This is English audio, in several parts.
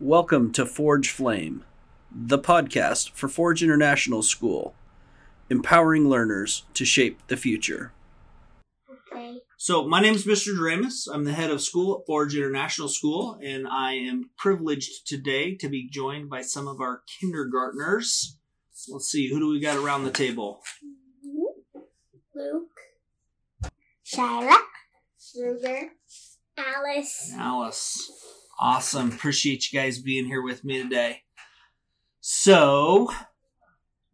Welcome to Forge Flame, the podcast for Forge International School, empowering learners to shape the future. Okay. So, my name is Mr. Dramus. I'm the head of school at Forge International School, and I am privileged today to be joined by some of our kindergartners. Let's see, who do we got around the table? Luke. Shyla. Ruger. Alice. Alice. Awesome. Appreciate you guys being here with me today. So,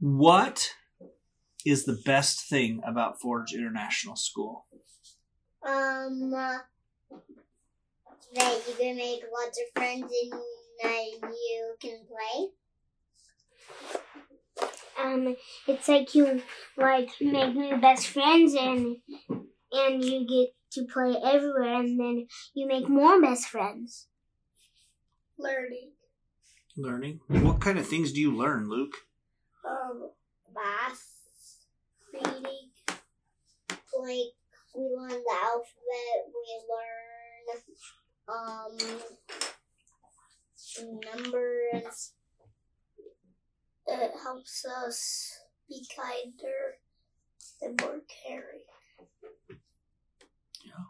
what is the best thing about Forge International School? Um, uh, that you can make lots of friends and that you can play. Um, it's like you like make new best friends and and you get to play everywhere and then you make more best friends. Learning. Learning. What kind of things do you learn, Luke? Um, math, reading. Like we learn the alphabet. We learn um numbers. It helps us be kinder and more caring. Yeah.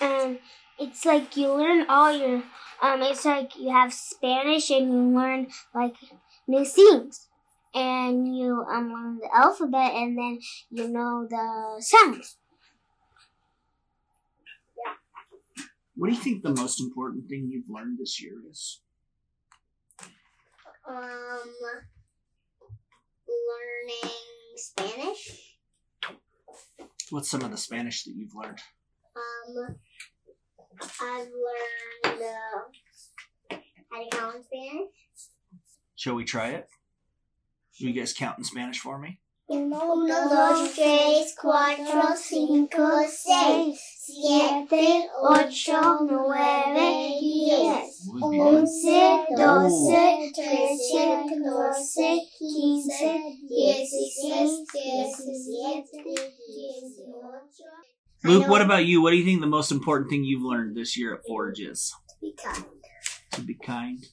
Um, it's like you learn all your um. It's like you have Spanish and you learn like new things, and you um learn the alphabet and then you know the sounds. Yeah. What do you think the most important thing you've learned this year is? Um, learning Spanish. What's some of the Spanish that you've learned? Um, I've learned uh, how to count in Spanish. Shall we try it? You guys count in Spanish for me? Uno, dos, tres, cuatro, cinco, seis, siete, ocho, nueve, diez, once, doce, trece, catorce, quince, dieciséis, diecisiete, dieciocho. Luke, what about you? What do you think the most important thing you've learned this year at Forge is? To be kind. To be kind.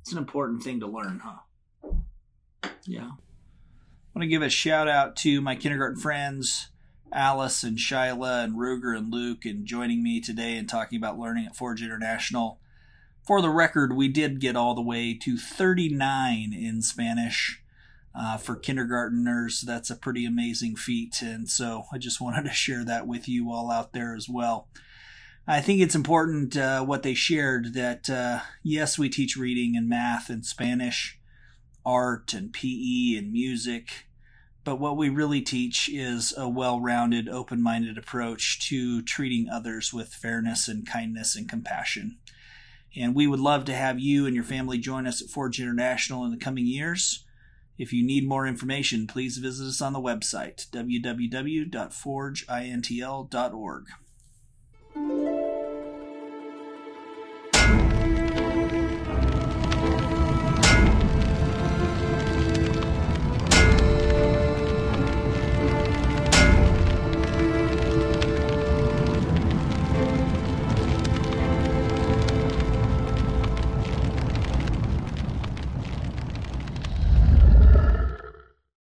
It's an important thing to learn, huh? Yeah. I want to give a shout out to my kindergarten friends, Alice and Shyla and Ruger and Luke, and joining me today and talking about learning at Forge International. For the record, we did get all the way to 39 in Spanish. Uh, for kindergarteners, that's a pretty amazing feat. And so I just wanted to share that with you all out there as well. I think it's important uh, what they shared that uh, yes, we teach reading and math and Spanish, art and PE and music, but what we really teach is a well rounded, open minded approach to treating others with fairness and kindness and compassion. And we would love to have you and your family join us at Forge International in the coming years. If you need more information, please visit us on the website www.forgeintl.org.